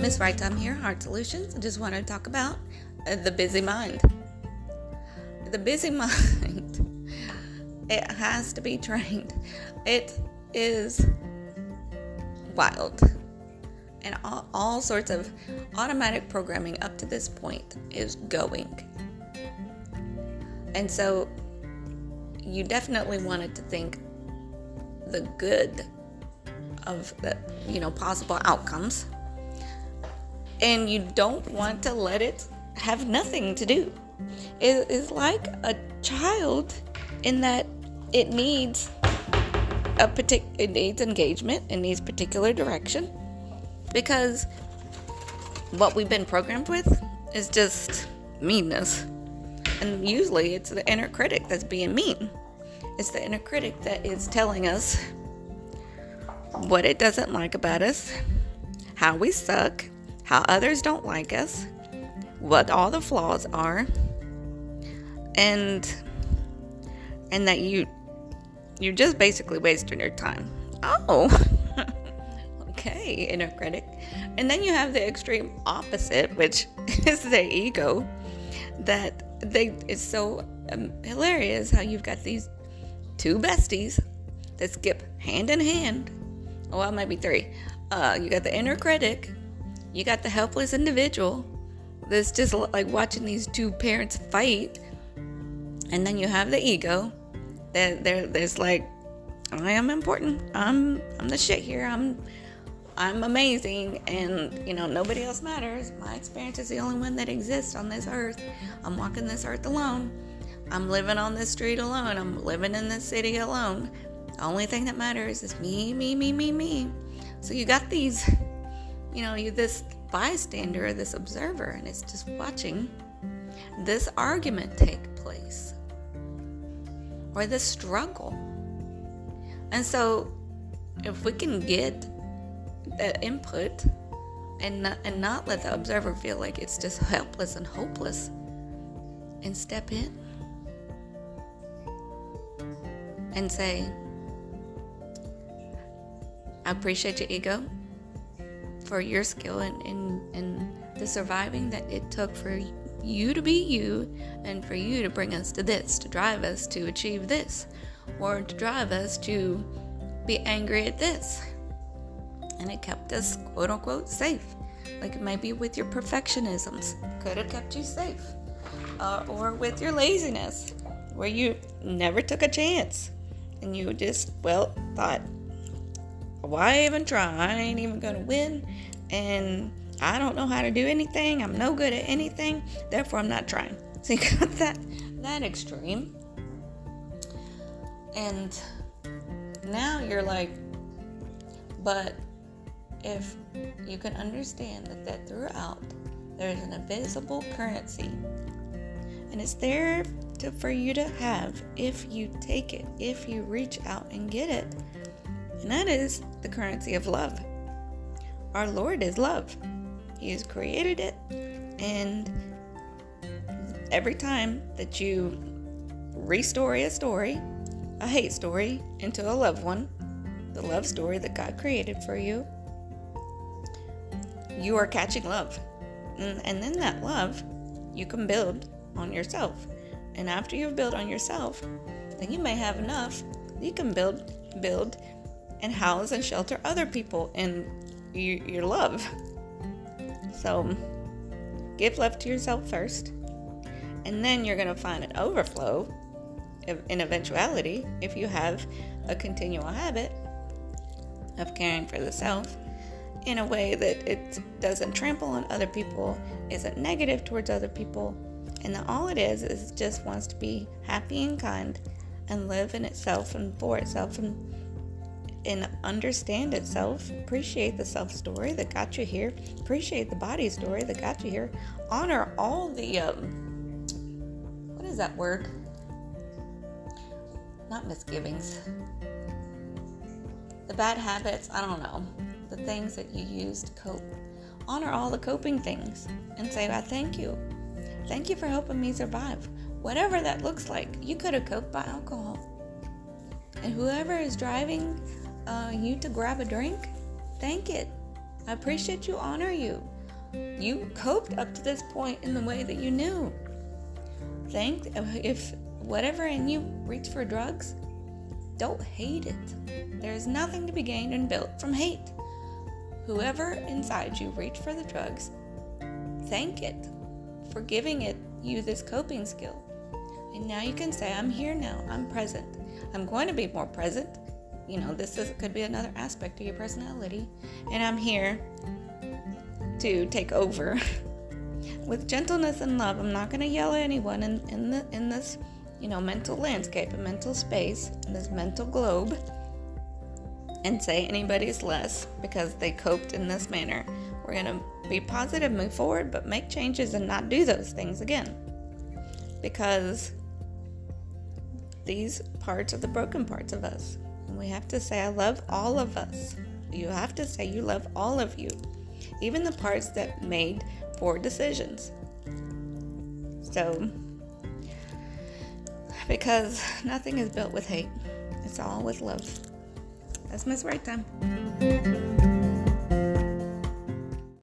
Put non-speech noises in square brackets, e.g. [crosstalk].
Miss Right Time here, Heart Solutions. I just want to talk about uh, the busy mind. The busy [laughs] mind, it has to be trained. It is wild. And all, all sorts of automatic programming up to this point is going. And so you definitely wanted to think the good of the you know possible outcomes and you don't want to let it have nothing to do. It is like a child in that it needs a particular it needs engagement it needs particular direction because what we've been programmed with is just meanness. And usually it's the inner critic that's being mean. It's the inner critic that is telling us what it doesn't like about us, how we suck, how others don't like us, what all the flaws are, and and that you you're just basically wasting your time. Oh. [laughs] okay, inner critic. And then you have the extreme opposite, which [laughs] is the ego that they it's so um, hilarious how you've got these two besties that skip hand in hand well, maybe three. Uh, you got the inner critic, you got the helpless individual that's just like watching these two parents fight, and then you have the ego that there there's like I am important. I'm I'm the shit here. I'm I'm amazing and you know nobody else matters. My experience is the only one that exists on this earth. I'm walking this earth alone. I'm living on this street alone. I'm living in this city alone. The only thing that matters is me, me, me, me, me. So you got these, you know, you this bystander, this observer, and it's just watching this argument take place or this struggle. And so if we can get that input and not, and not let the observer feel like it's just helpless and hopeless and step in and say, I appreciate your ego for your skill and, and, and the surviving that it took for you to be you and for you to bring us to this, to drive us to achieve this, or to drive us to be angry at this. And it kept us, quote unquote, safe. Like maybe with your perfectionisms, could have kept you safe. Uh, or with your laziness, where you never took a chance and you just, well, thought, why even try? I ain't even gonna win, and I don't know how to do anything. I'm no good at anything, therefore I'm not trying. [laughs] So you got that that extreme, and now you're like, but if you can understand that that throughout there's an invisible currency, and it's there to, for you to have if you take it, if you reach out and get it and that is the currency of love. Our Lord is love. He has created it, and every time that you restore a story, a hate story, into a love one, the love story that God created for you, you are catching love. And, and then that love, you can build on yourself. And after you've built on yourself, then you may have enough you can build build and house and shelter other people in your love. So, give love to yourself first, and then you're going to find an overflow in eventuality if you have a continual habit of caring for the self in a way that it doesn't trample on other people, isn't negative towards other people, and that all it is is just wants to be happy and kind and live in itself and for itself and and understand itself. Appreciate the self story that got you here. Appreciate the body story that got you here. Honor all the um, what is that word? Not misgivings. The bad habits. I don't know. The things that you use to cope. Honor all the coping things and say, "I thank you. Thank you for helping me survive." Whatever that looks like. You could have coped by alcohol. And whoever is driving uh, you to grab a drink, thank it. I appreciate you, honor you. You coped up to this point in the way that you knew. Thank if whatever in you reach for drugs, don't hate it. There is nothing to be gained and built from hate. Whoever inside you reached for the drugs, thank it for giving it you this coping skill. And now you can say, I'm here now. I'm present. I'm going to be more present. You know, this is, could be another aspect of your personality. And I'm here to take over [laughs] with gentleness and love. I'm not going to yell at anyone in, in, the, in this, you know, mental landscape, a mental space, this mental globe, and say anybody's less because they coped in this manner. We're going to be positive, move forward, but make changes and not do those things again. Because these parts are the broken parts of us. We have to say, I love all of us. You have to say, you love all of you, even the parts that made poor decisions. So, because nothing is built with hate, it's all with love. That's my Right Time.